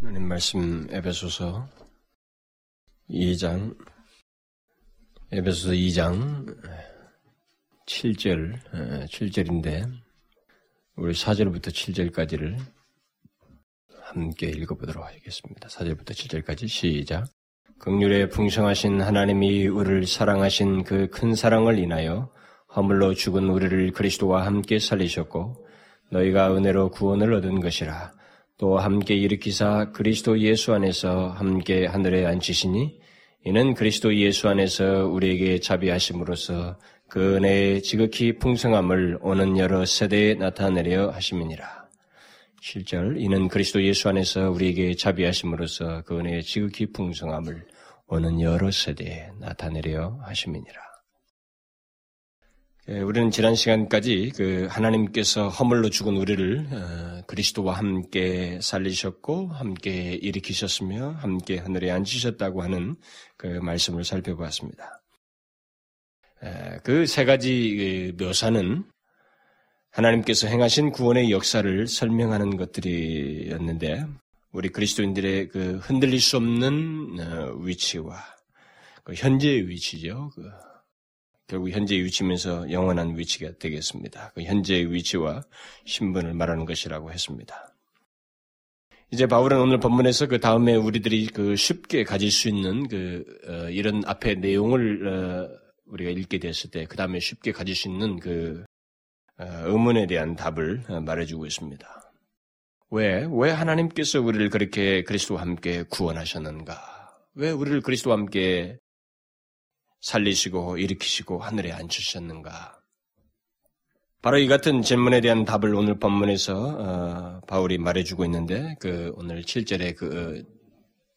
하나님 말씀 에베소서 2장 에베소서 2장 7절 7절인데 우리 4절부터 7절까지를 함께 읽어보도록 하겠습니다. 4절부터 7절까지 시작. 극률에 풍성하신 하나님이 우리를 사랑하신 그 큰 사랑을 인하여 허물로 죽은 우리를 그리스도와 함께 살리셨고 너희가 은혜로 구원을 얻은 것이라. 또 함께 일으키사 그리스도 예수 안에서 함께 하늘에 앉히시니 이는 그리스도 예수 안에서 우리에게 자비하심으로써 그 은혜의 지극히 풍성함을 오는 여러 세대에 나타내려 하심이니라. 7절 이는 그리스도 예수 안에서 우리에게 자비하심으로써 그 은혜의 지극히 풍성함을 오는 여러 세대에 나타내려 하심이니라. 예, 우리는 지난 시간까지 그 하나님께서 허물로 죽은 우리를 어, 그리스도와 함께 살리셨고 함께 일으키셨으며 함께 하늘에 앉으셨다고 하는 그 말씀을 살펴보았습니다. 그 세 가지 그 묘사는 하나님께서 행하신 구원의 역사를 설명하는 것들이었는데 우리 그리스도인들의 그 흔들릴 수 없는 어, 위치와 그 현재의 위치죠. 그 결국 현재의 위치면서 영원한 위치가 되겠습니다. 그 현재의 위치와 신분을 말하는 것이라고 했습니다. 이제 바울은 오늘 본문에서 그 다음에 우리들이 그 쉽게 가질 수 있는 그 어, 이런 앞에 내용을 어, 우리가 읽게 됐을 때 그 다음에 쉽게 가질 수 있는 그 어, 의문에 대한 답을 어, 말해주고 있습니다. 왜, 왜 하나님께서 우리를 그렇게 그리스도와 함께 구원하셨는가? 왜 우리를 그리스도와 함께 살리시고 일으키시고 하늘에 앉히셨는가? 바로 이 같은 질문에 대한 답을 오늘 본문에서 어, 바울이 말해주고 있는데 그 오늘 7절에 그 어,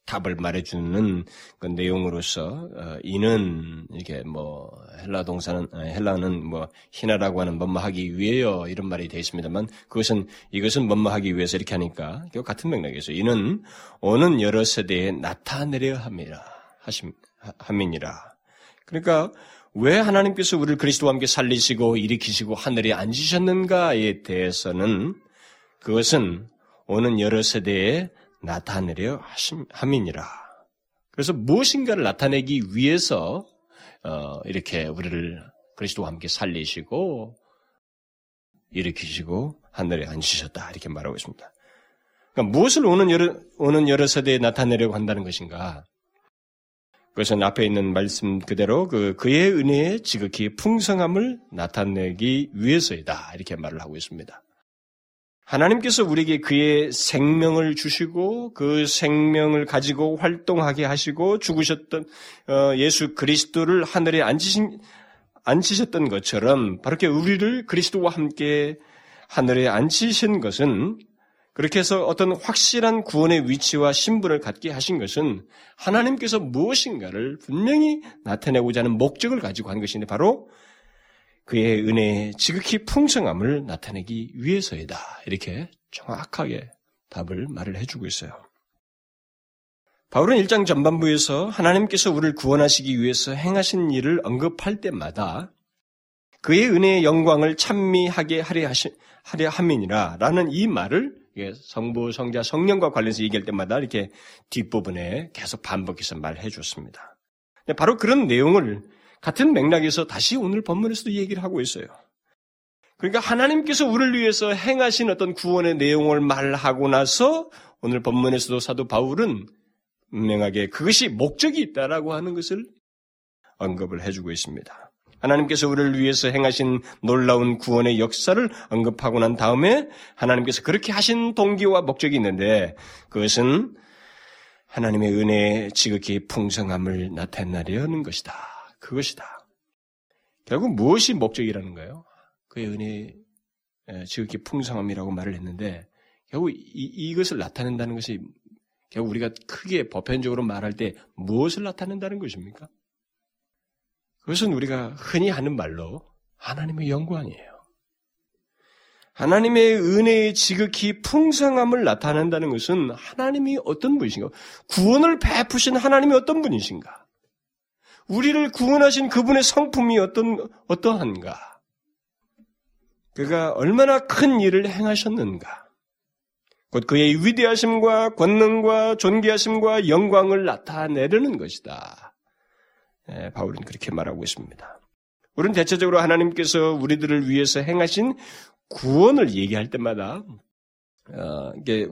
답을 말해주는 그 내용으로서 어, 이는 이게 뭐 헬라 동사는 아, 헬라는 뭐 희나라고 하는 뭐뭐 하기 위해요. 이런 말이 되어 있습니다만 그것은 이것은 뭐뭐 하기 위해서 이렇게 하니까 결국 같은 맥락에서 이는 오는 여러 세대에 나타내려 함이라 하심 함이니라 그러니까 왜 하나님께서 우리를 그리스도와 함께 살리시고 일으키시고 하늘에 앉으셨는가에 대해서는 그것은 오는 여러 세대에 나타내려 함이니라. 그래서 무엇인가를 나타내기 위해서 어, 이렇게 우리를 그리스도와 함께 살리시고 일으키시고 하늘에 앉으셨다 이렇게 말하고 있습니다. 그러니까 무엇을 오는 여러 오는 여러 세대에 나타내려고 한다는 것인가? 그것은 앞에 있는 말씀 그대로 그 그의 은혜의 지극히 풍성함을 나타내기 위해서이다 이렇게 말을 하고 있습니다. 하나님께서 우리에게 그의 생명을 주시고 그 생명을 가지고 활동하게 하시고 죽으셨던 어, 예수 그리스도를 하늘에 앉으신 앉히셨던 것처럼 바로 이렇게 우리를 그리스도와 함께 하늘에 앉히신 것은 그렇게 해서 어떤 확실한 구원의 위치와 신분을 갖게 하신 것은 하나님께서 무엇인가를 분명히 나타내고자 하는 목적을 가지고 한 것인데 바로 그의 은혜의 지극히 풍성함을 나타내기 위해서이다. 이렇게 정확하게 답을 말을 해주고 있어요. 바울은 일장 전반부에서 하나님께서 우리를 구원하시기 위해서 행하신 일을 언급할 때마다 그의 은혜의 영광을 찬미하게 하려 하시, 하려 함이니라 라는 이 말을 성부, 성자, 성령과 관련해서 얘기할 때마다 이렇게 뒷부분에 계속 반복해서 말해 줬습니다. 바로 그런 내용을 같은 맥락에서 다시 오늘 본문에서도 얘기를 하고 있어요. 그러니까 하나님께서 우리를 위해서 행하신 어떤 구원의 내용을 말하고 나서 오늘 본문에서도 사도 바울은 분명하게 그것이 목적이 있다라고 하는 것을 언급을 해주고 있습니다. 하나님께서 우리를 위해서 행하신 놀라운 구원의 역사를 언급하고 난 다음에 하나님께서 그렇게 하신 동기와 목적이 있는데 그것은 하나님의 은혜의 지극히 풍성함을 나타내려는 것이다. 그것이다. 결국 무엇이 목적이라는 거예요? 그의 은혜의 지극히 풍성함이라고 말을 했는데 결국 이, 이것을 나타낸다는 것이 결국 우리가 크게 보편적으로 말할 때 무엇을 나타낸다는 것입니까? 그것은 우리가 흔히 하는 말로 하나님의 영광이에요. 하나님의 은혜의 지극히 풍성함을 나타낸다는 것은 하나님이 어떤 분이신가? 구원을 베푸신 하나님이 어떤 분이신가? 우리를 구원하신 그분의 성품이 어떤, 어떠한가? 그가 얼마나 큰 일을 행하셨는가? 곧 그의 위대하심과 권능과 존귀하심과 영광을 나타내려는 것이다. 예, 바울은 그렇게 말하고 있습니다. 우리는 대체적으로 하나님께서 우리들을 위해서 행하신 구원을 얘기할 때마다 어, 이게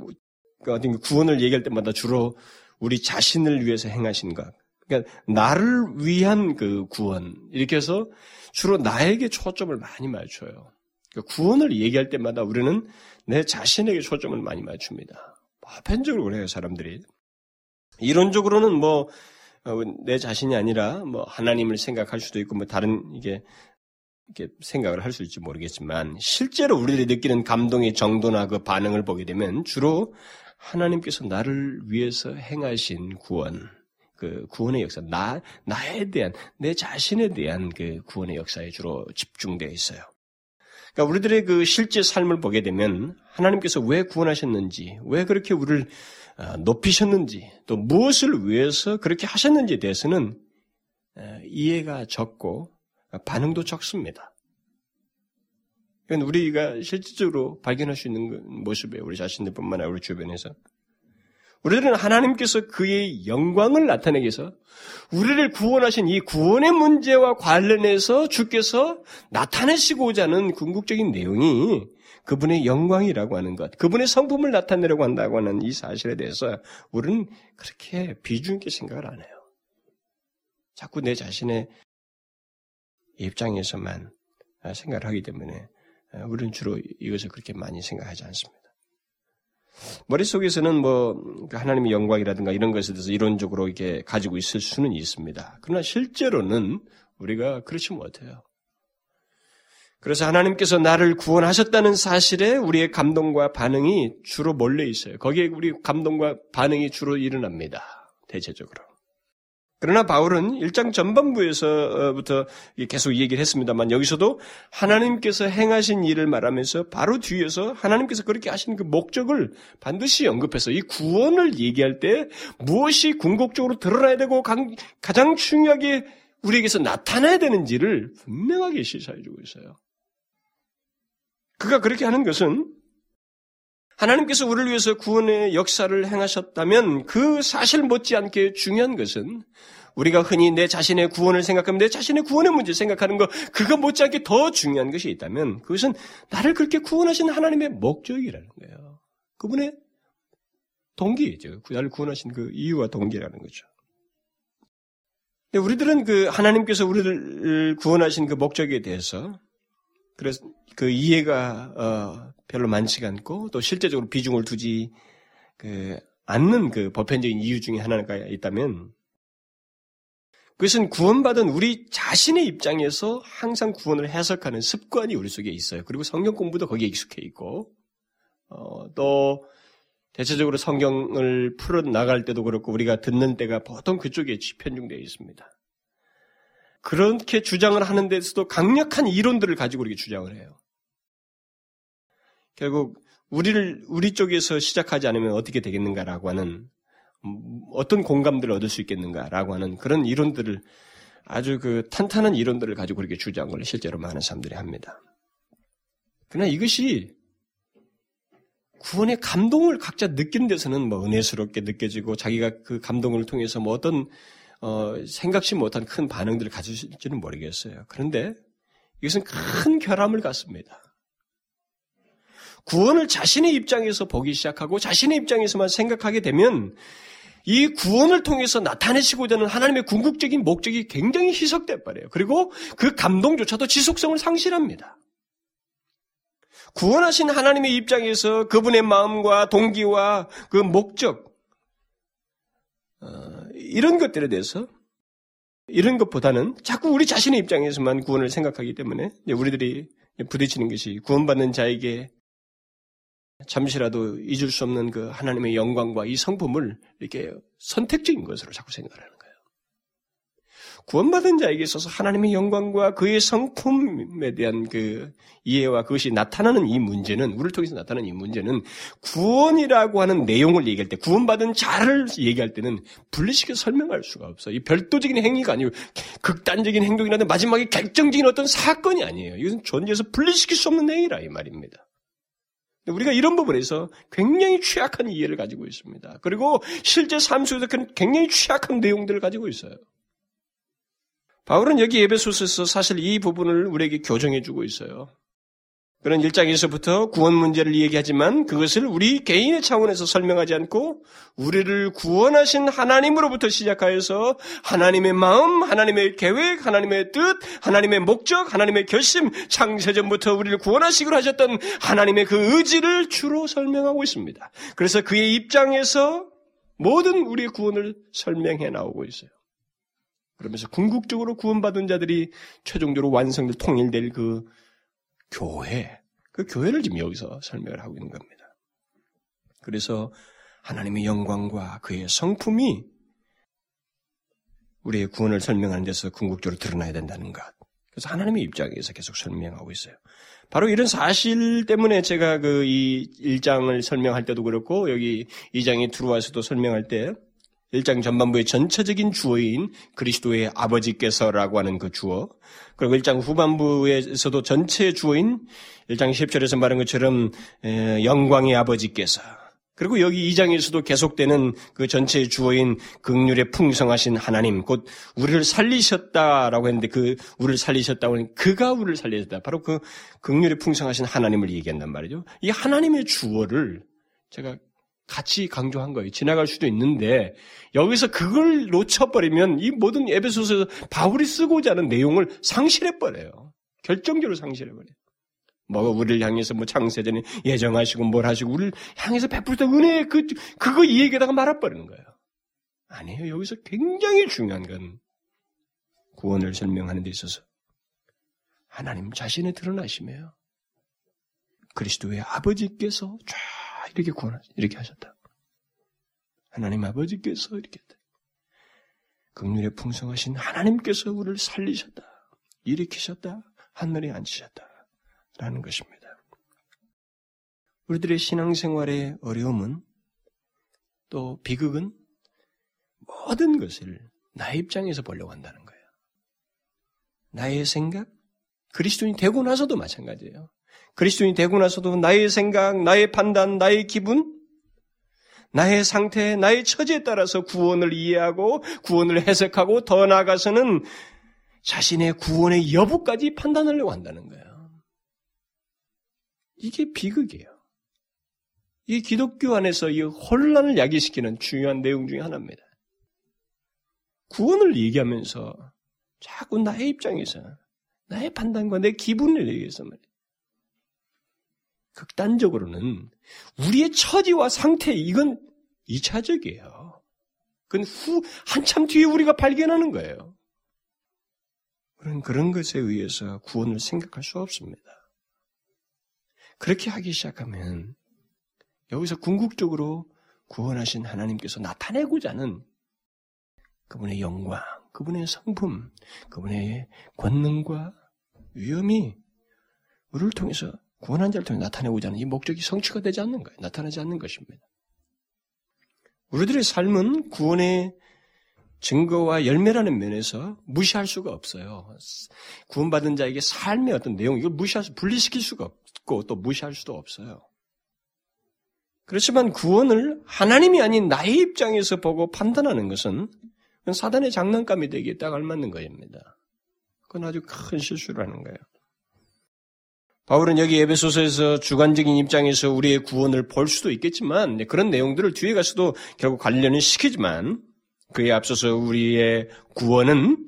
그 어떤 구원을 얘기할 때마다 주로 우리 자신을 위해서 행하신 것, 그러니까 나를 위한 그 구원 이렇게 해서 주로 나에게 초점을 많이 맞춰요. 그러니까 구원을 얘기할 때마다 우리는 내 자신에게 초점을 많이 맞춥니다. 보편적으로 그래요, 사람들이. 이론적으로는 뭐, 어, 내 자신이 아니라 뭐 하나님을 생각할 수도 있고 뭐 다른 이게 이렇게 생각을 할 수 있을지 모르겠지만 실제로 우리들이 느끼는 감동의 정도나 그 반응을 보게 되면 주로 하나님께서 나를 위해서 행하신 구원, 그 구원의 역사, 나 나에 대한 내 자신에 대한 그 구원의 역사에 주로 집중되어 있어요. 그러니까 우리들의 그 실제 삶을 보게 되면 하나님께서 왜 구원하셨는지, 왜 그렇게 우리를 어, 높이셨는지, 또 무엇을 위해서 그렇게 하셨는지에 대해서는 이해가 적고 반응도 적습니다. 그건 우리가 실질적으로 발견할 수 있는 모습이에요. 우리 자신들뿐만 아니라 우리 주변에서. 우리들은 하나님께서 그의 영광을 나타내기 위해서 우리를 구원하신 이 구원의 문제와 관련해서 주께서 나타내시고자 하는 궁극적인 내용이 그분의 영광이라고 하는 것, 그분의 성품을 나타내려고 한다고 하는 이 사실에 대해서 우리는 그렇게 비중 있게 생각을 안 해요. 자꾸 내 자신의 입장에서만 생각을 하기 때문에 우리는 주로 이것을 그렇게 많이 생각하지 않습니다. 머릿속에서는 뭐그 하나님의 영광이라든가 이런 것에 대해서 이론적으로 이렇게 가지고 있을 수는 있습니다. 그러나 실제로는 우리가 그렇지 못해요. 그래서 하나님께서 나를 구원하셨다는 사실에 우리의 감동과 반응이 주로 몰려 있어요. 거기에 우리 감동과 반응이 주로 일어납니다. 대체적으로. 그러나 바울은 1장 전반부에서부터 계속 얘기를 했습니다만 여기서도 하나님께서 행하신 일을 말하면서 바로 뒤에서 하나님께서 그렇게 하신 그 목적을 반드시 언급해서 이 구원을 얘기할 때 무엇이 궁극적으로 드러나야 되고 가장 중요하게 우리에게서 나타나야 되는지를 분명하게 시사해주고 있어요. 그가 그렇게 하는 것은 하나님께서 우리를 위해서 구원의 역사를 행하셨다면 그 사실 못지않게 중요한 것은 우리가 흔히 내 자신의 구원을 생각하면 내 자신의 구원의 문제 생각하는 것, 그거 못지않게 더 중요한 것이 있다면 그것은 나를 그렇게 구원하신 하나님의 목적이라는 거예요. 그분의 동기죠. 나를 구원하신 그 이유와 동기라는 거죠. 우리들은 그 하나님께서 우리를 구원하신 그 목적에 대해서 그래서 그 이해가 어, 별로 많지가 않고 또 실제적으로 비중을 두지 그 않는 그 보편적인 이유 중에 하나가 있다면 그것은 구원받은 우리 자신의 입장에서 항상 구원을 해석하는 습관이 우리 속에 있어요. 그리고 성경 공부도 거기에 익숙해 있고 어, 또 대체적으로 성경을 풀어 나갈 때도 그렇고 우리가 듣는 때가 보통 그쪽에 편중되어 있습니다. 그렇게 주장을 하는 데서도 강력한 이론들을 가지고 이렇게 주장을 해요. 결국 우리를 우리 쪽에서 시작하지 않으면 어떻게 되겠는가라고 하는 음, 어떤 공감들을 얻을 수 있겠는가라고 하는 그런 이론들을 아주 그 탄탄한 이론들을 가지고 그렇게 주장을 실제로 많은 사람들이 합니다. 그러나 이것이 구원의 감동을 각자 느끼는 데서는 뭐 은혜스럽게 느껴지고 자기가 그 감동을 통해서 뭐 어떤 어, 생각지 못한 큰 반응들을 가질지는 모르겠어요. 그런데 이것은 큰 결함을 갖습니다. 구원을 자신의 입장에서 보기 시작하고 자신의 입장에서만 생각하게 되면 이 구원을 통해서 나타내시고자 하는 하나님의 궁극적인 목적이 굉장히 희석돼 버려요. 그리고 그 감동조차도 지속성을 상실합니다. 구원하신 하나님의 입장에서 그분의 마음과 동기와 그 목적, 어, 이런 것들에 대해서 이런 것보다는 자꾸 우리 자신의 입장에서만 구원을 생각하기 때문에 우리들이 부딪히는 것이 구원받는 자에게 잠시라도 잊을 수 없는 그 하나님의 영광과 이 성품을 이렇게 선택적인 것으로 자꾸 생각하는 거예요. 구원받은 자에게 있어서 하나님의 영광과 그의 성품에 대한 그 이해와 그것이 나타나는 이 문제는, 우리를 통해서 나타나는 이 문제는 구원이라고 하는 내용을 얘기할 때, 구원받은 자를 얘기할 때는 분리시켜 설명할 수가 없어. 이 별도적인 행위가 아니고 극단적인 행동이라든 마지막에 결정적인 어떤 사건이 아니에요. 이것은 존재에서 분리시킬 수 없는 행위라 이 말입니다. 우리가 이런 부분에서 굉장히 취약한 이해를 가지고 있습니다. 그리고 실제 삶 속에서 굉장히 취약한 내용들을 가지고 있어요. 바울은 여기 에베소서에서 사실 이 부분을 우리에게 교정해 주고 있어요. 그런 일장에서부터 구원 문제를 얘기하지만 그것을 우리 개인의 차원에서 설명하지 않고 우리를 구원하신 하나님으로부터 시작하여서 하나님의 마음, 하나님의 계획, 하나님의 뜻, 하나님의 목적, 하나님의 결심, 창세전부터 우리를 구원하시기로 하셨던 하나님의 그 의지를 주로 설명하고 있습니다. 그래서 그의 입장에서 모든 우리의 구원을 설명해 나오고 있어요. 그러면서 궁극적으로 구원받은 자들이 최종적으로 완성될 통일될 그 교회, 그 교회를 지금 여기서 설명을 하고 있는 겁니다. 그래서 하나님의 영광과 그의 성품이 우리의 구원을 설명하는 데서 궁극적으로 드러나야 된다는 것. 그래서 하나님의 입장에서 계속 설명하고 있어요. 바로 이런 사실 때문에 제가 그 이 1장을 설명할 때도 그렇고 여기 2장에 들어와서도 설명할 때 1장 전반부의 전체적인 주어인 그리스도의 아버지께서라고 하는 그 주어, 그리고 1장 후반부에서도 전체 주어인 1장 10절에서 말한 것처럼 영광의 아버지께서, 그리고 여기 2장에서도 계속되는 그 전체의 주어인 극률의 풍성하신 하나님, 곧 우리를 살리셨다라고 했는데 그 우리를 살리셨다고 하는 그가 우리를 살리셨다. 바로 그 극률의 풍성하신 하나님을 얘기한단 말이죠. 이 하나님의 주어를 제가 같이 강조한 거예요. 지나갈 수도 있는데 여기서 그걸 놓쳐버리면 이 모든 에베소서에서 바울이 쓰고자 하는 내용을 상실해버려요. 결정적으로 상실해버려요. 뭐 우리를 향해서 뭐 창세전에 예정하시고 뭘 하시고 우리를 향해서 베풀던 은혜 그 그거 이 얘기에다가 말아버리는 거예요. 아니에요. 여기서 굉장히 중요한 건 구원을 설명하는 데 있어서 하나님 자신의 드러나시며 그리스도의 아버지께서 쫙 이렇게 구원하 이렇게 하셨다. 하나님 아버지께서 이렇게 했다. 극률에 풍성하신 하나님께서 우리를 살리셨다. 일으키셨다. 하늘에 앉히셨다. 라는 것입니다. 우리들의 신앙생활의 어려움은 또 비극은 모든 것을 나의 입장에서 보려고 한다는 거예요. 나의 생각, 그리스도인이 되고 나서도 마찬가지예요. 그리스도인이 되고 나서도 나의 생각, 나의 판단, 나의 기분, 나의 상태, 나의 처지에 따라서 구원을 이해하고 구원을 해석하고 더 나아가서는 자신의 구원의 여부까지 판단하려고 한다는 거예요. 이게 비극이에요. 이 기독교 안에서 이 혼란을 야기시키는 중요한 내용 중에 하나입니다. 구원을 얘기하면서 자꾸 나의 입장에서 나의 판단과 내 기분을 얘기해서 말이에요. 극단적으로는 우리의 처지와 상태 이건 2차적이에요. 그건 후 한참 뒤에 우리가 발견하는 거예요. 우리는 그런 것에 의해서 구원을 생각할 수 없습니다. 그렇게 하기 시작하면 여기서 궁극적으로 구원하신 하나님께서 나타내고자 하는 그분의 영광, 그분의 성품, 그분의 권능과 위엄이 우리를 통해서 구원한 자를 통해 나타내고자 하는 이 목적이 성취가 되지 않는 거예요. 나타나지 않는 것입니다. 우리들의 삶은 구원의 증거와 열매라는 면에서 무시할 수가 없어요. 구원받은 자에게 삶의 어떤 내용, 이걸 무시할 수, 분리시킬 수가 없고 또 무시할 수도 없어요. 그렇지만 구원을 하나님이 아닌 나의 입장에서 보고 판단하는 것은 사단의 장난감이 되기에 딱 알맞는 거입니다. 그건 아주 큰 실수라는 거예요. 바울은 여기 에베소서에서 주관적인 입장에서 우리의 구원을 볼 수도 있겠지만 네, 그런 내용들을 뒤에 가서도 결국 관련을 시키지만 그에 앞서서 우리의 구원은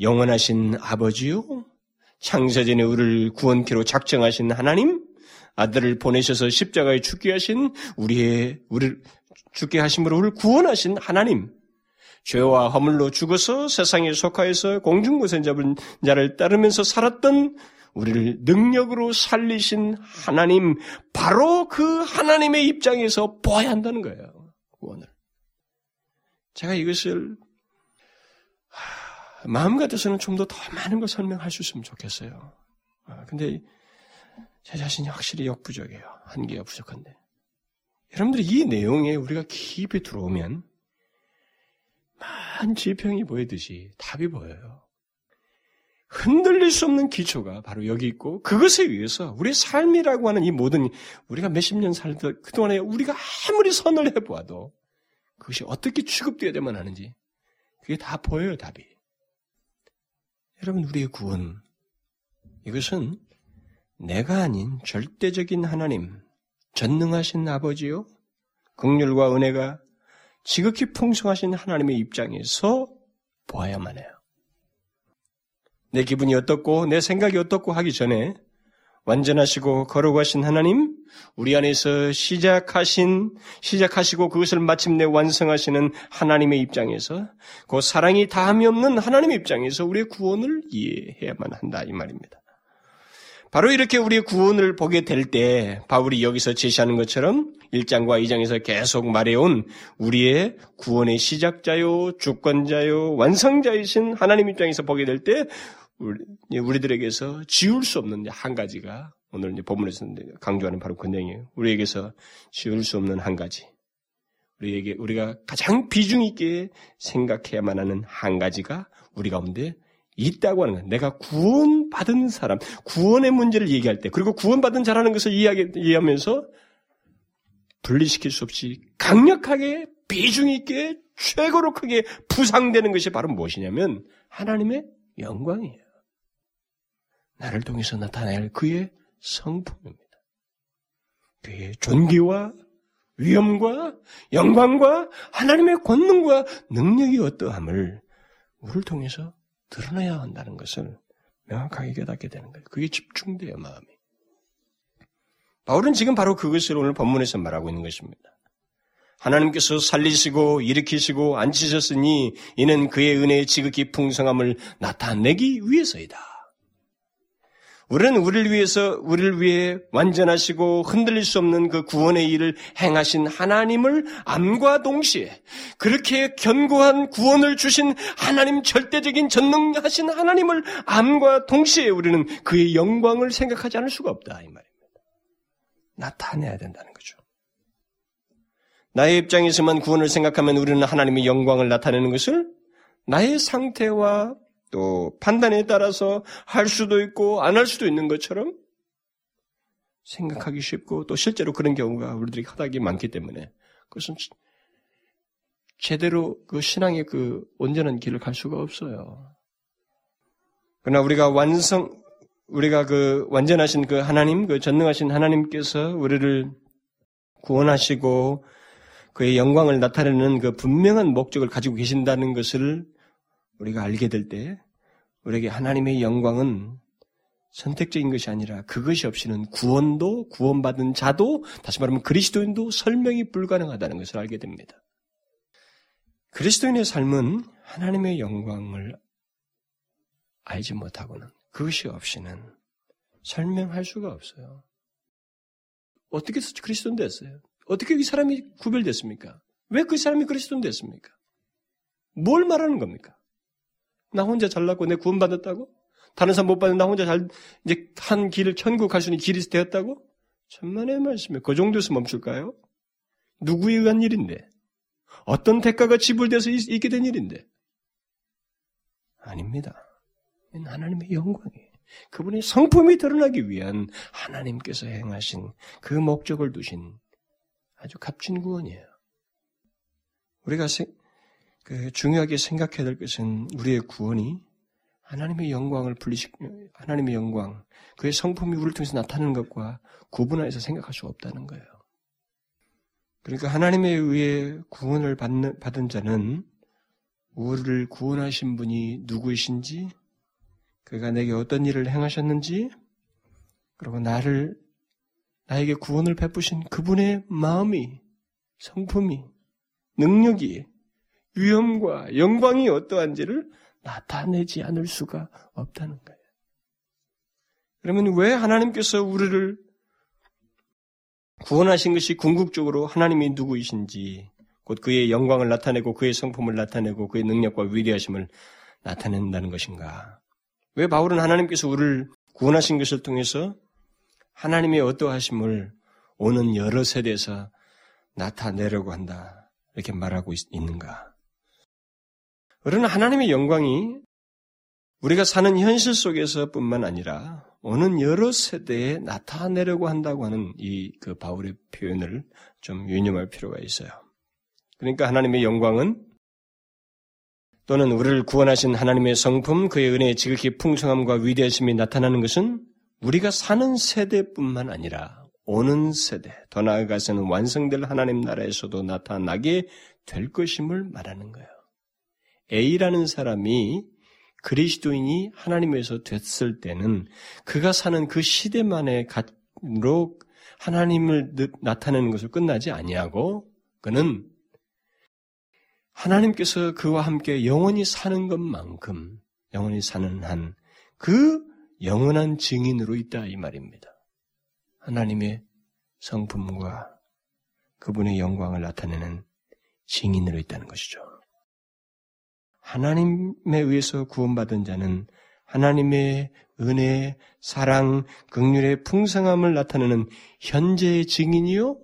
영원하신 아버지요? 창세전에 우리를 구원케로 작정하신 하나님? 아들을 보내셔서 십자가에 죽게 하신 우리의 우리를 죽게 하심으로 우리를 구원하신 하나님? 죄와 허물로 죽어서 세상에 속하여서 공중고생 잡은 자를 따르면서 살았던 우리를 능력으로 살리신 하나님, 바로 그 하나님의 입장에서 보아야 한다는 거예요. 구원을. 제가 이것을 마음 같아서는 좀 더 더 많은 걸 설명할 수 있으면 좋겠어요. 아, 근데 제 자신이 확실히 역부족이에요. 한계가 부족한데. 여러분들이 이 내용에 우리가 깊이 들어오면 많은 지평이 보이듯이 답이 보여요. 흔들릴 수 없는 기초가 바로 여기 있고 그것에 의해서 우리의 삶이라고 하는 이 모든 우리가 몇십 년 살다 그동안에 우리가 아무리 선을 해보아도 그것이 어떻게 취급되어야만 하는지 그게 다 보여요 답이. 여러분 우리의 구원 이것은 내가 아닌 절대적인 하나님 전능하신 아버지요 극률과 은혜가 지극히 풍성하신 하나님의 입장에서 보아야만 해요. 내 기분이 어떻고 내 생각이 어떻고 하기 전에 완전하시고 거룩하신 하나님, 우리 안에서 시작하신, 시작하시고 그것을 마침내 완성하시는 하나님의 입장에서, 그 사랑이 다함이 없는 하나님의 입장에서 우리의 구원을 이해해야만 한다, 이 말입니다. 바로 이렇게 우리의 구원을 보게 될 때, 바울이 여기서 제시하는 것처럼 1장과 2장에서 계속 말해온 우리의 구원의 시작자요, 주권자요, 완성자이신 하나님 입장에서 보게 될 때, 우리, 들에게서 지울 수 없는 한 가지가 오늘 이제 본문에서 강조하는 바로 그 내용이에요. 우리에게서 지울 수 없는 한 가지. 우리에게 우리가 가장 비중 있게 생각해야만 하는 한 가지가 우리 가운데 있다고 하는 거예요. 내가 구원받은 사람, 구원의 문제를 얘기할 때, 그리고 구원받은 자라는 것을 이해하게, 이해하면서 분리시킬 수 없이 강력하게 비중 있게 최고로 크게 부상되는 것이 바로 무엇이냐면 하나님의 영광이에요. 나를 통해서 나타낼 그의 성품입니다. 그의 존귀와 위엄과 영광과 하나님의 권능과 능력이 어떠함을 우리를 통해서 드러내야 한다는 것을 명확하게 깨닫게 되는 거예요. 그게 집중돼요, 마음이. 바울은 지금 바로 그것을 오늘 본문에서 말하고 있는 것입니다. 하나님께서 살리시고 일으키시고 앉히셨으니 이는 그의 은혜의 지극히 풍성함을 나타내기 위해서이다. 우리는 우리를 위해서 우리를 위해 완전하시고 흔들릴 수 없는 그 구원의 일을 행하신 하나님을 암과 동시에 그렇게 견고한 구원을 주신 하나님 절대적인 전능하신 하나님을 암과 동시에 우리는 그의 영광을 생각하지 않을 수가 없다 이 말입니다. 나타내야 된다는 거죠. 나의 입장에서만 구원을 생각하면 우리는 하나님의 영광을 나타내는 것을 나의 상태와 또 판단에 따라서 할 수도 있고 안 할 수도 있는 것처럼 생각하기 쉽고 또 실제로 그런 경우가 우리들이 하다기 많기 때문에 그것은 제대로 그 신앙의 그 온전한 길을 갈 수가 없어요. 그러나 우리가 완성, 우리가 그 완전하신 그 하나님, 그 전능하신 하나님께서 우리를 구원하시고 그의 영광을 나타내는 그 분명한 목적을 가지고 계신다는 것을 우리가 알게 될 때 우리에게 하나님의 영광은 선택적인 것이 아니라 그것이 없이는 구원도 구원받은 자도 다시 말하면 그리스도인도 설명이 불가능하다는 것을 알게 됩니다. 그리스도인의 삶은 하나님의 영광을 알지 못하고는 그것이 없이는 설명할 수가 없어요. 어떻게 그리스도인 됐어요? 어떻게 이 사람이 구별됐습니까? 왜 그 사람이 그리스도인 됐습니까? 뭘 말하는 겁니까? 나 혼자 잘났고 내 구원받았다고? 다른 사람 못 받는 나 혼자 잘 이제 한 길을 천국 갈 수 있는 길이 되었다고? 천만의 말씀에 그 정도에서 멈출까요? 누구에 의한 일인데? 어떤 대가가 지불돼서 있게 된 일인데? 아닙니다. 하나님의 영광이에요. 그분의 성품이 드러나기 위한 하나님께서 행하신 그 목적을 두신 아주 값진 구원이에요. 우리가 세, 그 중요하게 생각해야 될 것은 우리의 구원이 하나님의 영광을 분리시 하나님의 영광, 그의 성품이 우리를 통해서 나타나는 것과 구분하여서 생각할 수 없다는 거예요. 그러니까 하나님에 의해 구원을 받는, 받은 자는 우리를 구원하신 분이 누구이신지, 그가 내게 어떤 일을 행하셨는지, 그리고 나를 나에게 구원을 베푸신 그분의 마음이, 성품이, 능력이, 위엄과 영광이 어떠한지를 나타내지 않을 수가 없다는 거예요. 그러면 왜 하나님께서 우리를 구원하신 것이 궁극적으로 하나님이 누구이신지, 곧 그의 영광을 나타내고 그의 성품을 나타내고 그의 능력과 위대하심을 나타낸다는 것인가? 왜 바울은 하나님께서 우리를 구원하신 것을 통해서 하나님의 어떠하심을 오는 여러 세대에서 나타내려고 한다. 이렇게 말하고 있, 는가 우리는 하나님의 영광이 우리가 사는 현실 속에서뿐만 아니라 오는 여러 세대에 나타내려고 한다고 하는 이 그 바울의 표현을 좀 유념할 필요가 있어요. 그러니까 하나님의 영광은 또는 우리를 구원하신 하나님의 성품, 그의 은혜의 지극히 풍성함과 위대하심이 나타나는 것은 우리가 사는 세대뿐만 아니라 오는 세대, 더 나아가서는 완성될 하나님 나라에서도 나타나게 될 것임을 말하는 거예요. A라는 사람이 그리스도인이 하나님에서 됐을 때는 그가 사는 그 시대만의 로 하나님을 나타내는 것을 끝나지 아니하고 그는 하나님께서 그와 함께 영원히 사는 것만큼 영원히 사는 한 그 영원한 증인으로 있다 이 말입니다. 하나님의 성품과 그분의 영광을 나타내는 증인으로 있다는 것이죠. 하나님에 의해서 구원받은 자는 하나님의 은혜, 사랑, 극률의 풍성함을 나타내는 현재의 증인이요,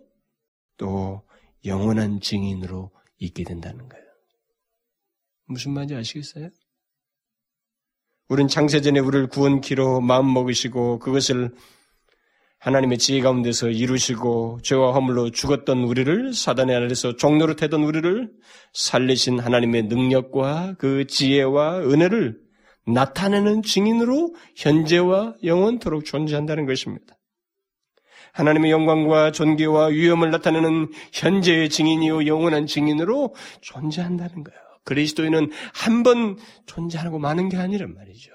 또 영원한 증인으로 있게 된다는 거예요. 무슨 말인지 아시겠어요? 우린 창세전에 우리를 구원키로 마음 먹으시고 그것을 하나님의 지혜 가운데서 이루시고 죄와 허물로 죽었던 우리를 사단의 아래서 종로로 태던 우리를 살리신 하나님의 능력과 그 지혜와 은혜를 나타내는 증인으로 현재와 영원토록 존재한다는 것입니다. 하나님의 영광과 존귀와 위엄을 나타내는 현재의 증인이요 영원한 증인으로 존재한다는 거예요. 그리스도인은 한 번 존재하고 마는 게 아니란 말이죠.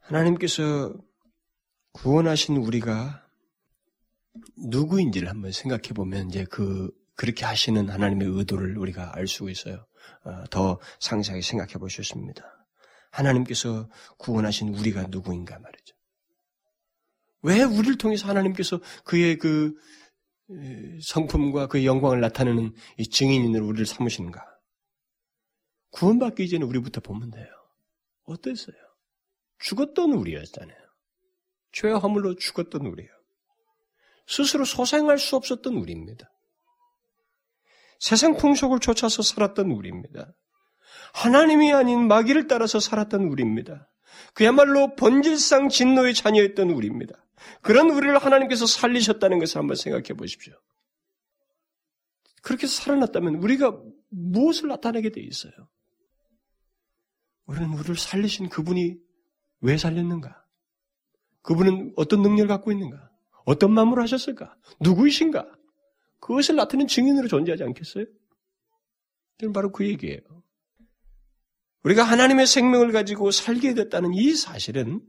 하나님께서 구원하신 우리가 누구인지를 한번 생각해 보면 이제 그 그렇게 하시는 하나님의 의도를 우리가 알 수 있어요. 어, 더 상세하게 생각해 보셨습니다. 하나님께서 구원하신 우리가 누구인가 말이죠. 왜 우리를 통해서 하나님께서 그의 그 성품과 그의 영광을 나타내는 이 증인인으로 우리를 삼으시는가? 구원받기 이전에 우리부터 보면 돼요. 어땠어요? 죽었던 우리였잖아요. 죄와 허물로 죽었던 우리예요. 스스로 소생할 수 없었던 우리입니다. 세상 풍속을 쫓아서 살았던 우리입니다. 하나님이 아닌 마귀를 따라서 살았던 우리입니다. 그야말로 본질상 진노의 자녀였던 우리입니다. 그런 우리를 하나님께서 살리셨다는 것을 한번 생각해 보십시오. 그렇게 살아났다면 우리가 무엇을 나타내게 돼 있어요? 우리는 우리를 살리신 그분이 왜 살렸는가? 그분은 어떤 능력을 갖고 있는가? 어떤 마음으로 하셨을까? 누구이신가? 그것을 나타내는 증인으로 존재하지 않겠어요? 이건 바로 그 얘기예요. 우리가 하나님의 생명을 가지고 살게 됐다는 이 사실은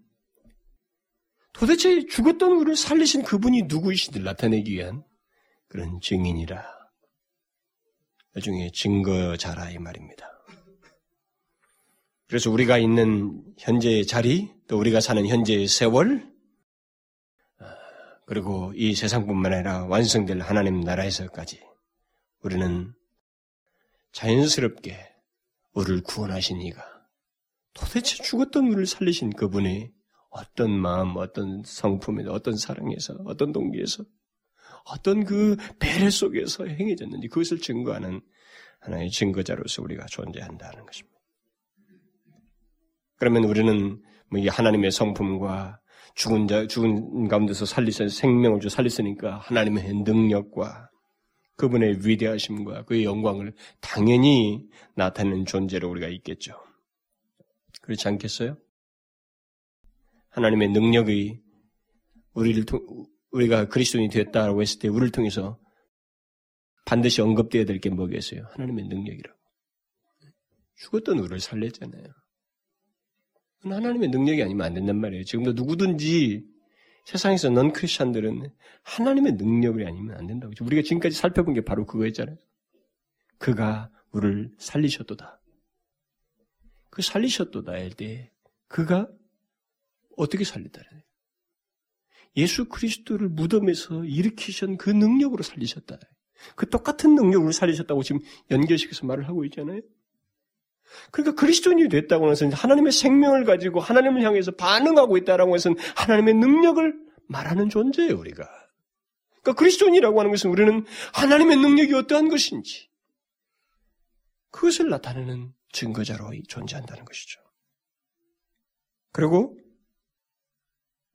도대체 죽었던 우리를 살리신 그분이 누구이신지를 나타내기 위한 그런 증인이라. 나중에 증거자라 이 말입니다. 그래서 우리가 있는 현재의 자리, 또 우리가 사는 현재의 세월, 아, 그리고 이 세상뿐만 아니라 완성될 하나님 나라에서까지 우리는 자연스럽게 우리를 구원하신 이가 도대체 죽었던 우리를 살리신 그분이 어떤 마음, 어떤 성품에서, 어떤 사랑에서, 어떤 동기에서, 어떤 그 배려 속에서 행해졌는지 그것을 증거하는 하나의 증거자로서 우리가 존재한다는 것입니다. 그러면 우리는 뭐이 하나님의 성품과 죽은 자, 죽은 가운데서 살리신 생명을 주 살리으니까 하나님의 능력과 그분의 위대하심과 그의 영광을 당연히 나타내는 존재로 우리가 있겠죠. 그렇지 않겠어요? 하나님의 능력이 우리를 통, 우리가 그리스도인이 되었다라고 했을 때 우리를 통해서 반드시 언급되어야 될 게 뭐겠어요? 하나님의 능력이라고. 죽었던 우리를 살렸잖아요. 하나님의 능력이 아니면 안 된단 말이에요. 지금도 누구든지 세상에서 넌 크리스천들은 하나님의 능력이 아니면 안 된다고. 우리가 지금까지 살펴본 게 바로 그거였잖아요. 그가 우리를 살리셨도다. 그 살리셨도다 할 때 그가 어떻게 살리다래? 예수 그리스도를 무덤에서 일으키신 그 능력으로 살리셨다. 그 똑같은 능력으로 살리셨다고 지금 연결시켜서 말을 하고 있잖아요. 그러니까 그리스도인이 됐다고 해서 하나님의 생명을 가지고 하나님을 향해서 반응하고 있다라고 해서 하나님의 능력을 말하는 존재예요, 우리가. 그러니까 그리스도인이라고 하는 것은 우리는 하나님의 능력이 어떠한 것인지 그것을 나타내는 증거자로 존재한다는 것이죠. 그리고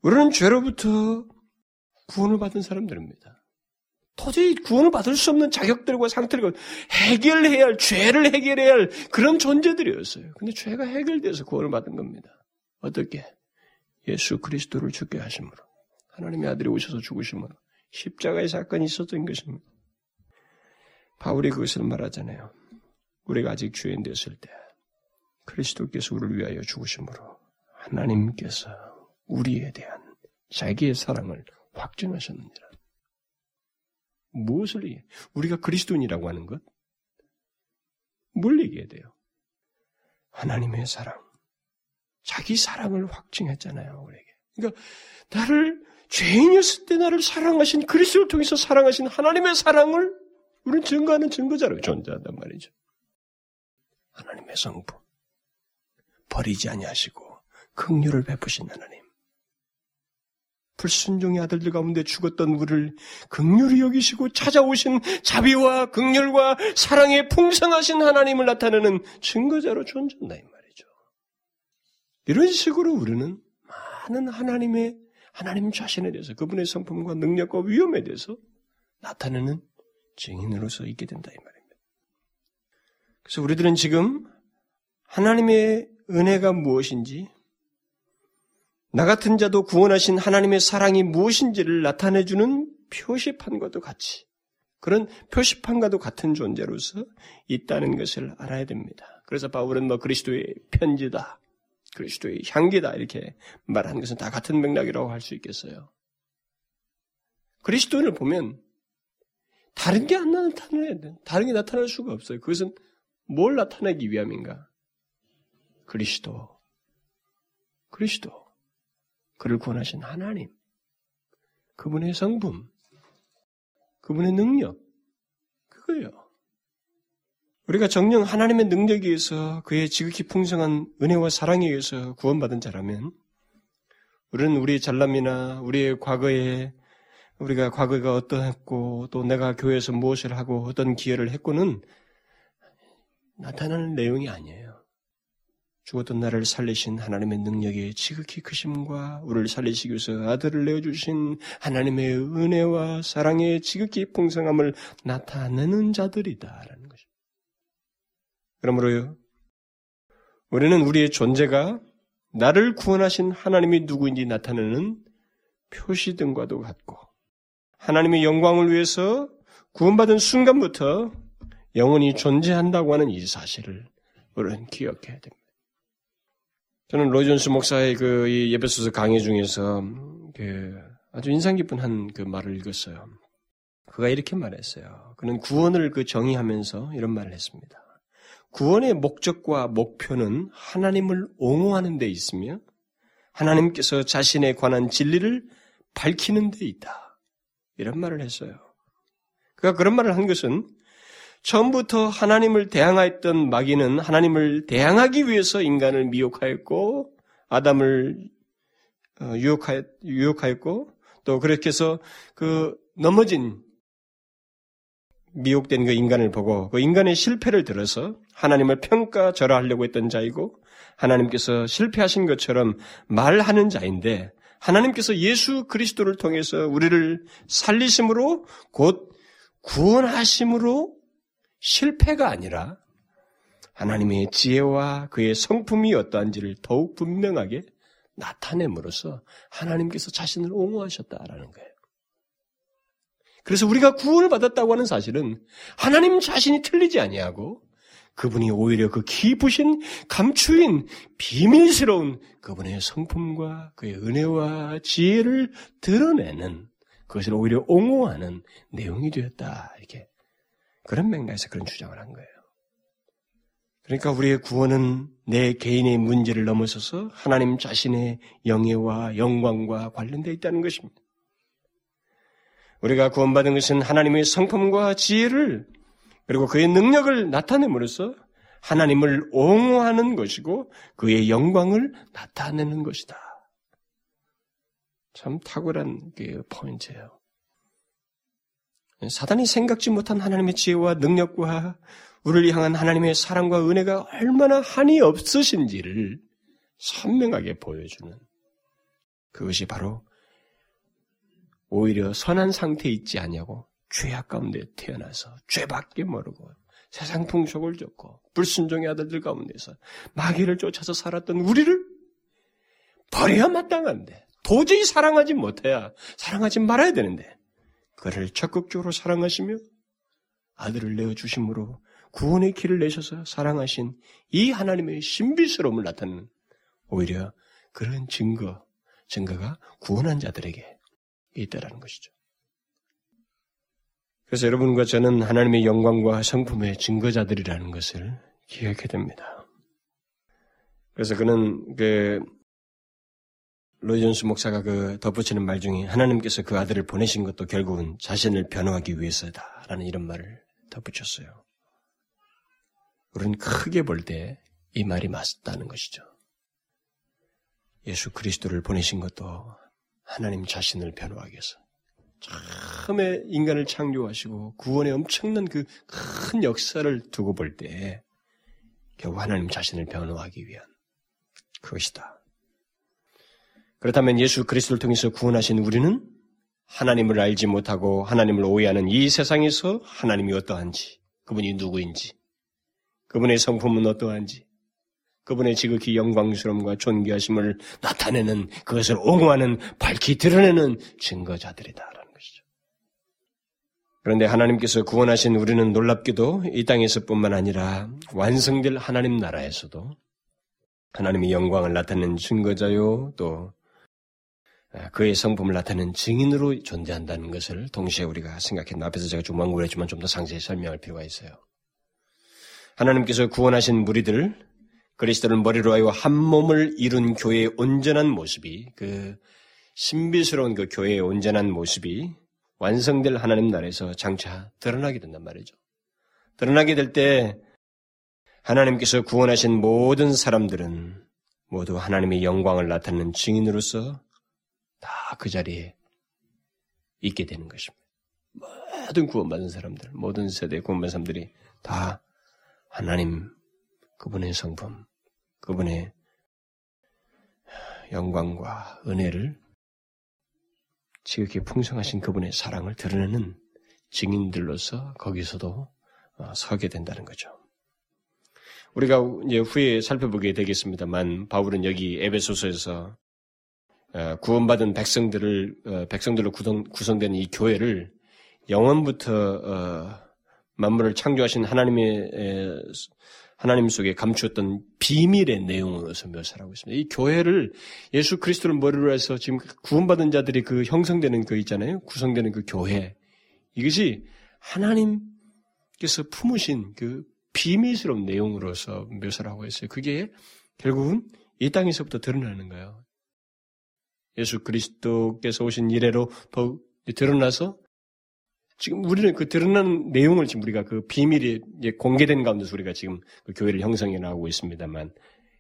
우리는 죄로부터 구원을 받은 사람들입니다. 도저히 구원을 받을 수 없는 자격들과 상태를 해결해야 할, 죄를 해결해야 할 그런 존재들이었어요. 근데 죄가 해결돼서 구원을 받은 겁니다. 어떻게? 예수 그리스도를 죽게 하심으로. 하나님의 아들이 오셔서 죽으심으로. 십자가의 사건이 있었던 것입니다. 바울이 그것을 말하잖아요. 우리가 아직 주인 됐을 때 그리스도께서 우리를 위하여 죽으심으로 하나님께서 우리에 대한 자기의 사랑을 확증하셨느니라. 무엇을 얘기해? 우리가 그리스도인이라고 하는 것? 뭘 얘기해야 돼요? 하나님의 사랑. 자기 사랑을 확증했잖아요, 우리에게. 그러니까, 나를, 죄인이었을 때 나를 사랑하신, 그리스도를 통해서 사랑하신 하나님의 사랑을 우리는 증거하는 증거자로 존재한단 말이죠. 하나님의 성품. 버리지 아니하시고, 긍휼을 베푸신 하나님. 불순종의 아들들 가운데 죽었던 우리를 극률히 여기시고 찾아오신 자비와 극률과 사랑에 풍성하신 하나님을 나타내는 증거자로 존재한다 이 말이죠. 이런 식으로 우리는 많은 하나님의 하나님 자신에 대해서 그분의 성품과 능력과 위험에 대해서 나타내는 증인으로서 있게 된다 이 말입니다. 그래서 우리들은 지금 하나님의 은혜가 무엇인지 나 같은 자도 구원하신 하나님의 사랑이 무엇인지를 나타내주는 표시판과도 같이 그런 표시판과도 같은 존재로서 있다는 것을 알아야 됩니다. 그래서 바울은 뭐 그리스도의 편지다, 그리스도의 향기다 이렇게 말하는 것은 다 같은 맥락이라고 할 수 있겠어요. 그리스도를 보면 다른 게 안 나타나야 돼. 다른 게 나타날 수가 없어요. 그것은 뭘 나타내기 위함인가? 그리스도. 그리스도. 그를 구원하신 하나님, 그분의 성품, 그분의 능력, 그거예요. 우리가 정령 하나님의 능력에 의해서 그의 지극히 풍성한 은혜와 사랑에 의해서 구원받은 자라면 우리는 우리의 잘남이나 우리의 과거에 우리가 과거가 어떠했고 또 내가 교회에서 무엇을 하고 어떤 기여를 했고는 나타나는 내용이 아니에요. 죽었던 나를 살리신 하나님의 능력의 지극히 크심과 우리를 살리시기 위해서 아들을 내어주신 하나님의 은혜와 사랑의 지극히 풍성함을 나타내는 자들이다라는 것입니다. 그러므로요, 우리는 우리의 존재가 나를 구원하신 하나님이 누구인지 나타내는 표시 등과도 같고, 하나님의 영광을 위해서 구원받은 순간부터 영원히 존재한다고 하는 이 사실을 우리는 기억해야 됩니다. 저는 로이존스 목사의 그 예배소서 강의 중에서 그 아주 인상 깊은 한 그 말을 읽었어요. 그가 이렇게 말했어요. 그는 구원을 그 정의하면서 이런 말을 했습니다. 구원의 목적과 목표는 하나님을 옹호하는 데 있으며 하나님께서 자신에 관한 진리를 밝히는 데 있다. 이런 말을 했어요. 그가 그런 말을 한 것은 처음부터 하나님을 대항하였던 마귀는 하나님을 대항하기 위해서 인간을 미혹하였고 아담을 어, 유혹하였, 유혹하였고 또 그렇게 해서 그 넘어진 미혹된 그 인간을 보고 그 인간의 실패를 들어서 하나님을 평가절하하려고 했던 자이고 하나님께서 실패하신 것처럼 말하는 자인데 하나님께서 예수 그리스도를 통해서 우리를 살리심으로 곧 구원하심으로 실패가 아니라 하나님의 지혜와 그의 성품이 어떠한지를 더욱 분명하게 나타냄으로써 하나님께서 자신을 옹호하셨다라는 거예요. 그래서 우리가 구원을 받았다고 하는 사실은 하나님 자신이 틀리지 아니하고 그분이 오히려 그 깊으신 감추인 비밀스러운 그분의 성품과 그의 은혜와 지혜를 드러내는 그것을 오히려 옹호하는 내용이 되었다 이렇게 그런 맥락에서 그런 주장을 한 거예요. 그러니까 우리의 구원은 내 개인의 문제를 넘어서서 하나님 자신의 영예와 영광과 관련되어 있다는 것입니다. 우리가 구원받은 것은 하나님의 성품과 지혜를 그리고 그의 능력을 나타냄으로써 하나님을 옹호하는 것이고 그의 영광을 나타내는 것이다. 참 탁월한 그 포인트예요. 사단이 생각지 못한 하나님의 지혜와 능력과 우리를 향한 하나님의 사랑과 은혜가 얼마나 한이 없으신지를 선명하게 보여주는 그것이 바로 오히려 선한 상태에 있지 아니하고 죄악 가운데 태어나서 죄밖에 모르고 세상 풍속을 줬고 불순종의 아들들 가운데서 마귀를 쫓아서 살았던 우리를 버려야 마땅한데 도저히 사랑하지 못해야 사랑하지 말아야 되는데 그를 적극적으로 사랑하시며 아들을 내어 주심으로 구원의 길을 내셔서 사랑하신 이 하나님의 신비스러움을 나타내는 오히려 그런 증거, 증거가 구원한 자들에게 있다라는 것이죠. 그래서 여러분과 저는 하나님의 영광과 성품의 증거자들이라는 것을 기억해야 됩니다. 그래서 그는 그 로이존스 목사가 그 덧붙이는 말 중에 하나님께서 그 아들을 보내신 것도 결국은 자신을 변호하기 위해서다라는 이런 말을 덧붙였어요. 우리는 크게 볼 때 이 말이 맞다는 것이죠. 예수 그리스도를 보내신 것도 하나님 자신을 변호하기 위해서. 처음에 인간을 창조하시고 구원의 엄청난 그 큰 역사를 두고 볼때 결국 하나님 자신을 변호하기 위한 그것이다. 그렇다면 예수 그리스도를 통해서 구원하신 우리는 하나님을 알지 못하고 하나님을 오해하는 이 세상에서 하나님이 어떠한지, 그분이 누구인지, 그분의 성품은 어떠한지, 그분의 지극히 영광스러움과 존귀하심을 나타내는 그것을 옹호하는 밝히 드러내는 증거자들이다라는 것이죠. 그런데 하나님께서 구원하신 우리는 놀랍게도 이 땅에서뿐만 아니라 완성될 하나님 나라에서도 하나님의 영광을 나타내는 증거자요 또 그의 성품을 나타내는 증인으로 존재한다는 것을 동시에 우리가 생각했나 앞에서 제가 좀 완고를 했지만 좀 더 상세히 설명할 필요가 있어요. 하나님께서 구원하신 무리들 그리스도를 머리로 하여 한 몸을 이룬 교회의 온전한 모습이 그 신비스러운 그 교회의 온전한 모습이 완성될 하나님 나라에서 장차 드러나게 된단 말이죠. 드러나게 될 때 하나님께서 구원하신 모든 사람들은 모두 하나님의 영광을 나타내는 증인으로서 다 그 자리에 있게 되는 것입니다. 모든 구원받은 사람들, 모든 세대 구원받은 사람들이 다 하나님 그분의 성품, 그분의 영광과 은혜를 지극히 풍성하신 그분의 사랑을 드러내는 증인들로서 거기서도 어, 서게 된다는 거죠. 우리가 이제 후에 살펴보게 되겠습니다만 바울은 여기 에베소서에서 어, 구원받은 백성들을 어, 백성들로 구성 된 이 교회를 영원부터 만물을 창조하신 하나님의 하나님 속에 감추었던 비밀의 내용으로서 묘사하고 있습니다. 이 교회를 예수 그리스도를 머리로 해서 지금 구원받은 자들이 그 형성되는 그 있잖아요. 구성되는 그 교회. 이것이 하나님께서 품으신 그 비밀스러운 내용으로서 묘사를 하고 있어요. 그게 결국은 이 땅에서부터 드러나는 거예요. 예수 그리스도께서 오신 이래로 더욱 드러나서 지금 우리는 그 드러나는 내용을 지금 우리가 그 비밀이 공개된 가운데서 우리가 지금 그 교회를 형성해 나가고 있습니다만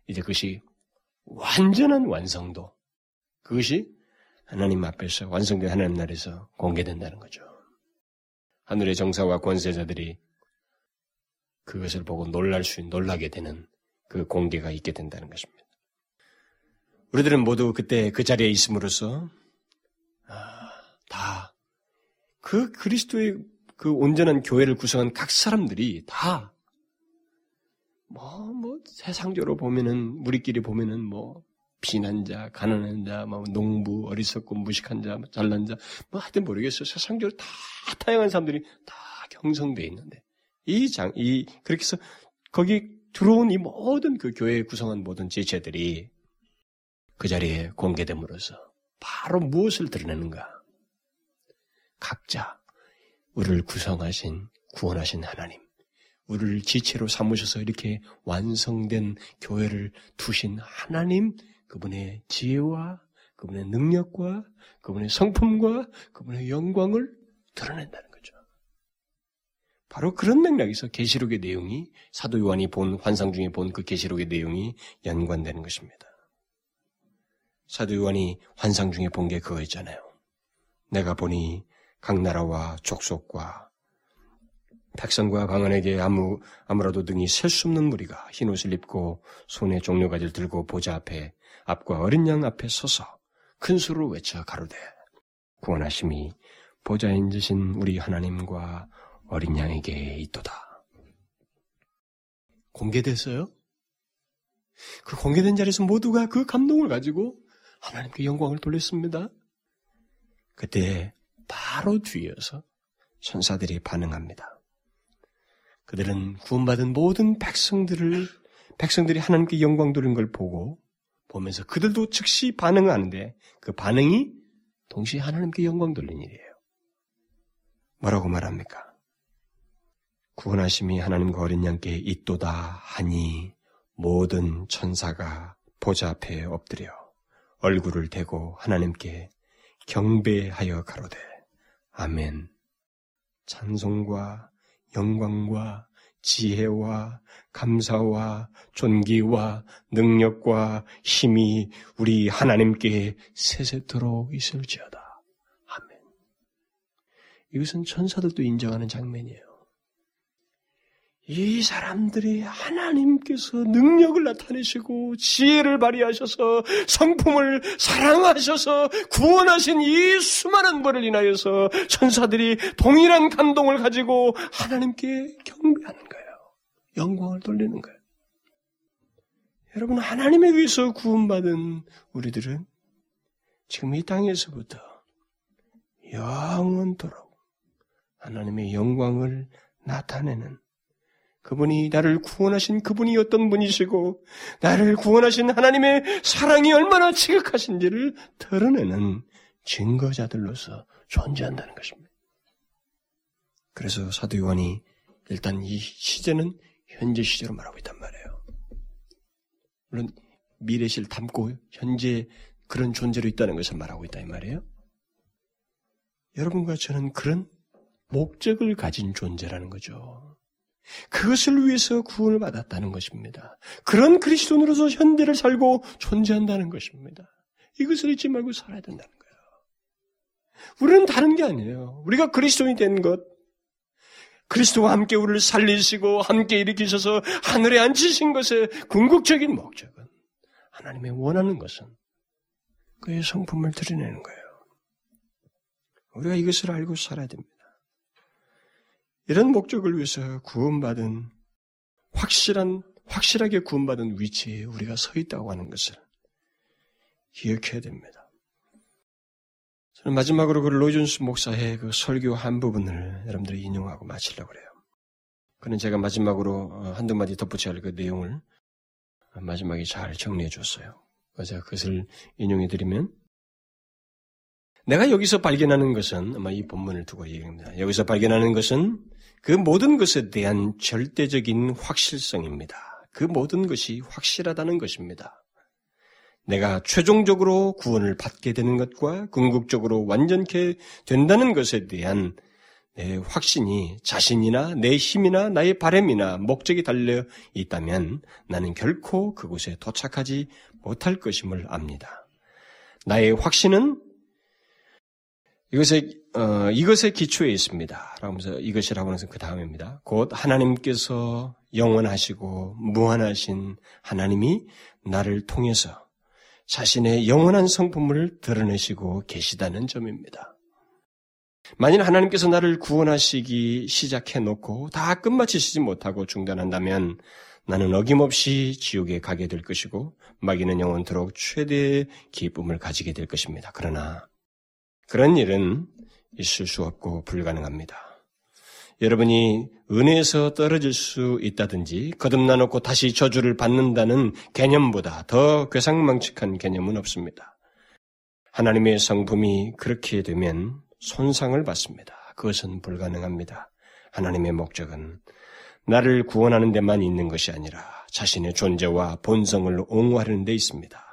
이제 그것이 완전한 완성도 그것이 하나님 앞에서 완성된 하나님 나라에서 공개된다는 거죠. 하늘의 정사와 권세자들이 그것을 보고 놀랄 수, 놀라게 되는 그 공개가 있게 된다는 것입니다. 우리들은 모두 그때 그 자리에 있음으로써 아, 다그 그리스도의 그 온전한 교회를 구성한 각 사람들이 다, 뭐, 뭐, 세상적으로 보면은, 우리끼리 보면은 뭐, 비난 자, 가난한 자, 뭐, 농부, 어리석고 무식한 자, 뭐 잘난 자, 뭐 하여튼 모르겠어요. 세상적으로 다 다양한 사람들이 다 경성되어 있는데, 이 장, 이, 그렇게 해서 거기 들어온 이 모든 그 교회에 구성한 모든 지체들이 그 자리에 공개됨으로써 바로 무엇을 드러내는가? 각자 우리를 구성하신 구원하신 하나님, 우리를 지체로 삼으셔서 이렇게 완성된 교회를 두신 하나님 그분의 지혜와 그분의 능력과 그분의 성품과 그분의 영광을 드러낸다는 거죠. 바로 그런 맥락에서 계시록의 내용이 사도 요한이 본 환상 중에 본 그 계시록의 내용이 연관되는 것입니다. 요한이 환상 중에 본 게 그거였잖아요. 내가 보니 각 나라와 족속과 백성과 방언에게 아무 아무라도 등이 셀 수 없는 무리가 흰 옷을 입고 손에 종려가지를 들고 보좌 앞에 앞과 어린 양 앞에 서서 큰 수로 외쳐 가로되 구원하심이 보좌인 지신 우리 하나님과 어린 양에게 있도다. 공개됐어요? 그 공개된 자리에서 모두가 그 감동을 가지고 하나님께 영광을 돌렸습니다. 그때 바로 뒤에서 천사들이 반응합니다. 그들은 구원받은 모든 백성들을 백성들이 하나님께 영광 돌린 걸 보고 보면서 그들도 즉시 반응하는데 그 반응이 동시에 하나님께 영광 돌린 일이에요. 뭐라고 말합니까? 구원하심이 하나님과 어린 양께 있도다 하니 모든 천사가 보좌 앞에 엎드려 얼굴을 대고 하나님께 경배하여 가로되 아멘 찬송과 영광과 지혜와 감사와 존귀와 능력과 힘이 우리 하나님께 세세토록 있을지어다. 아멘. 이것은 천사들도 인정하는 장면이에요. 이 사람들이 하나님께서 능력을 나타내시고 지혜를 발휘하셔서 성품을 사랑하셔서 구원하신 이 수많은 벌을 인하여서 천사들이 동일한 감동을 가지고 하나님께 경배하는 거예요. 영광을 돌리는 거예요. 여러분 하나님에 의해서 구원받은 우리들은 지금 이 땅에서부터 영원토록 하나님의 영광을 나타내는 그분이 나를 구원하신 그분이 어떤 분이시고 나를 구원하신 하나님의 사랑이 얼마나 지극하신지를 드러내는 증거자들로서 존재한다는 것입니다. 그래서 사도 요한이 일단 이 시제는 현재 시제로 말하고 있단 말이에요. 물론 미래시를 담고 현재 그런 존재로 있다는 것을 말하고 있다 이 말이에요. 여러분과 저는 그런 목적을 가진 존재라는 거죠. 그것을 위해서 구원을 받았다는 것입니다. 그런 그리스도인으로서 현대를 살고 존재한다는 것입니다. 이것을 잊지 말고 살아야 된다는 거예요. 우리는 다른 게 아니에요. 우리가 그리스도인이 된 것, 그리스도와 함께 우리를 살리시고 함께 일으키셔서 하늘에 앉히신 것의 궁극적인 목적은 하나님의 원하는 것은 그의 성품을 드러내는 거예요. 우리가 이것을 알고 살아야 됩니다. 이런 목적을 위해서 구원받은 확실한 확실하게 구원받은 위치에 우리가 서 있다고 하는 것을 기억해야 됩니다. 저는 마지막으로 그 로이존스 목사의 그 설교 한 부분을 여러분들이 인용하고 마치려고 그래요. 그는 제가 마지막으로 어, 한두 마디 덧붙여야 할 그 내용을 마지막에 잘 정리해 줬어요. 그래서 그것을 인용해 드리면 내가 여기서 발견하는 것은 아마 이 본문을 두고 얘기합니다. 여기서 발견하는 것은 그 모든 것에 대한 절대적인 확실성입니다. 그 모든 것이 확실하다는 것입니다. 내가 최종적으로 구원을 받게 되는 것과 궁극적으로 완전케 된다는 것에 대한 내 확신이 자신이나 내 힘이나 나의 바램이나 목적이 달려 있다면 나는 결코 그곳에 도착하지 못할 것임을 압니다. 나의 확신은 이것의 어, 이것의 기초에 있습니다. 라면서 이것이라고 하는 그 다음입니다. 곧 하나님께서 영원하시고 무한하신 하나님이 나를 통해서 자신의 영원한 성품을 드러내시고 계시다는 점입니다. 만일 하나님께서 나를 구원하시기 시작해 놓고 다 끝마치시지 못하고 중단한다면 나는 어김없이 지옥에 가게 될 것이고 마귀는 영원토록 최대의 기쁨을 가지게 될 것입니다. 그러나 그런 일은 있을 수 없고 불가능합니다. 여러분이 은혜에서 떨어질 수 있다든지 거듭나놓고 다시 저주를 받는다는 개념보다 더 괴상망측한 개념은 없습니다. 하나님의 성품이 그렇게 되면 손상을 받습니다. 그것은 불가능합니다. 하나님의 목적은 나를 구원하는 데만 있는 것이 아니라 자신의 존재와 본성을 옹호하는 데 있습니다.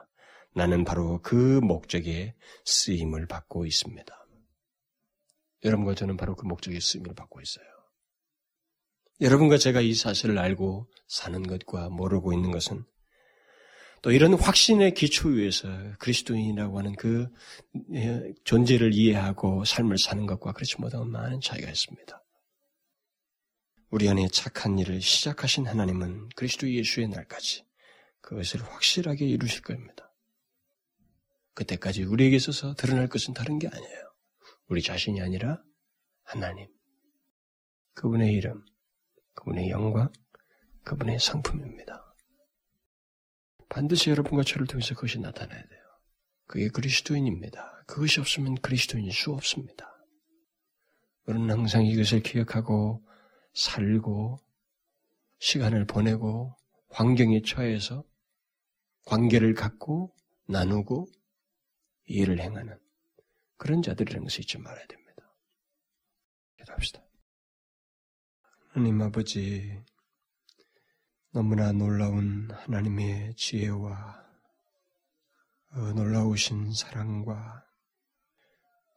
나는 바로 그 목적에 쓰임을 받고 있습니다. 여러분과 저는 바로 그 목적에 쓰임을 받고 있어요. 여러분과 제가 이 사실을 알고 사는 것과 모르고 있는 것은 또 이런 확신의 기초 위에서 그리스도인이라고 하는 그 예, 존재를 이해하고 삶을 사는 것과 그렇지 못한 많은 차이가 있습니다. 우리 안에 착한 일을 시작하신 하나님은 그리스도 예수의 날까지 그것을 확실하게 이루실 겁니다. 그때까지 우리에게 있어서 드러날 것은 다른 게 아니에요. 우리 자신이 아니라 하나님. 그분의 이름, 그분의 영광, 그분의 상품입니다. 반드시 여러분과 저를 통해서 그것이 나타나야 돼요. 그게 그리스도인입니다. 그것이 없으면 그리스도인일 수 없습니다. 우리는 항상 이것을 기억하고 살고 시간을 보내고 환경에 처해서 관계를 갖고 나누고 일을 행하는 그런 자들이라는 것을 잊지 말아야 됩니다. 기도합시다. 하나님 아버지, 너무나 놀라운 하나님의 지혜와 어, 놀라우신 사랑과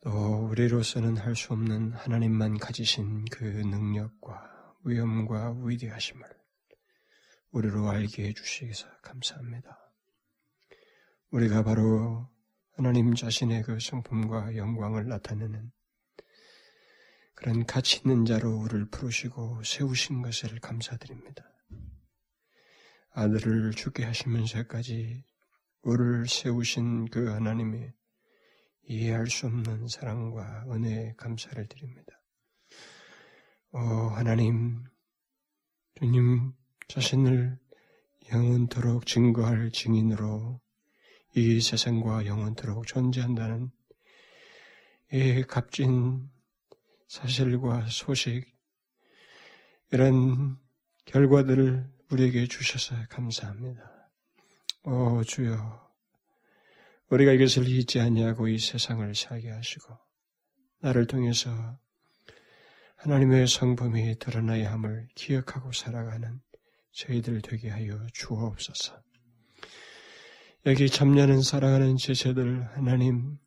또 우리로서는 할 수 없는 하나님만 가지신 그 능력과 위엄과 위대하심을 우리로 알게 해주시기서 감사합니다. 우리가 바로 하나님 자신의 그 성품과 영광을 나타내는 그런 가치 있는 자로 우리를 부르시고 세우신 것을 감사드립니다. 아들을 죽게 하시면서까지 우리를 세우신 그 하나님의 이해할 수 없는 사랑과 은혜에 감사를 드립니다. 오 하나님, 주님 자신을 영원토록 증거할 증인으로 이 세상과 영원토록 존재한다는 이 값진 사실과 소식, 이런 결과들을 우리에게 주셔서 감사합니다. 오 주여, 우리가 이것을 잊지 아니하고 이 세상을 살게 하시고 나를 통해서 하나님의 성품이 드러나야 함을 기억하고 살아가는 저희들 되게 하여 주옵소서. 여기 참여하는 사랑하는 제자들 하나님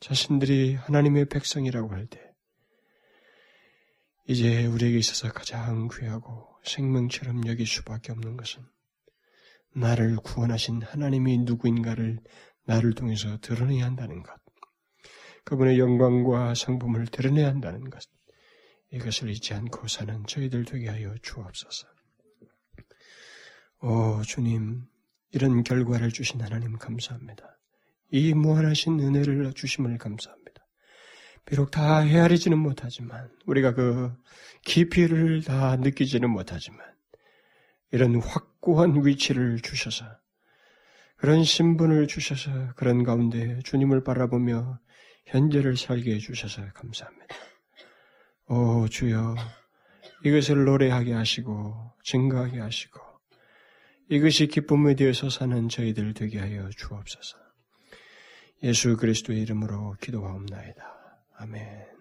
자신들이 하나님의 백성이라고 할 때 이제 우리에게 있어서 가장 귀하고 생명처럼 여길 수밖에 없는 것은 나를 구원하신 하나님이 누구인가를 나를 통해서 드러내야 한다는 것. 그분의 영광과 성품을 드러내야 한다는 것. 이것을 잊지 않고 사는 저희들 되게 하여 주옵소서. 오, 주님, 이런 결과를 주신 하나님 감사합니다. 이 무한하신 은혜를 주심을 감사합니다. 비록 다 헤아리지는 못하지만, 우리가 그 깊이를 다 느끼지는 못하지만, 이런 확고한 위치를 주셔서, 그런 신분을 주셔서, 그런 가운데 주님을 바라보며 현재를 살게 해주셔서 감사합니다. 오, 주여, 이것을 노래하게 하시고, 증거하게 하시고, 이것이 기쁨이 되어서 사는 저희들 되게 하여 주옵소서. 예수 그리스도의 이름으로 기도하옵나이다. 아멘.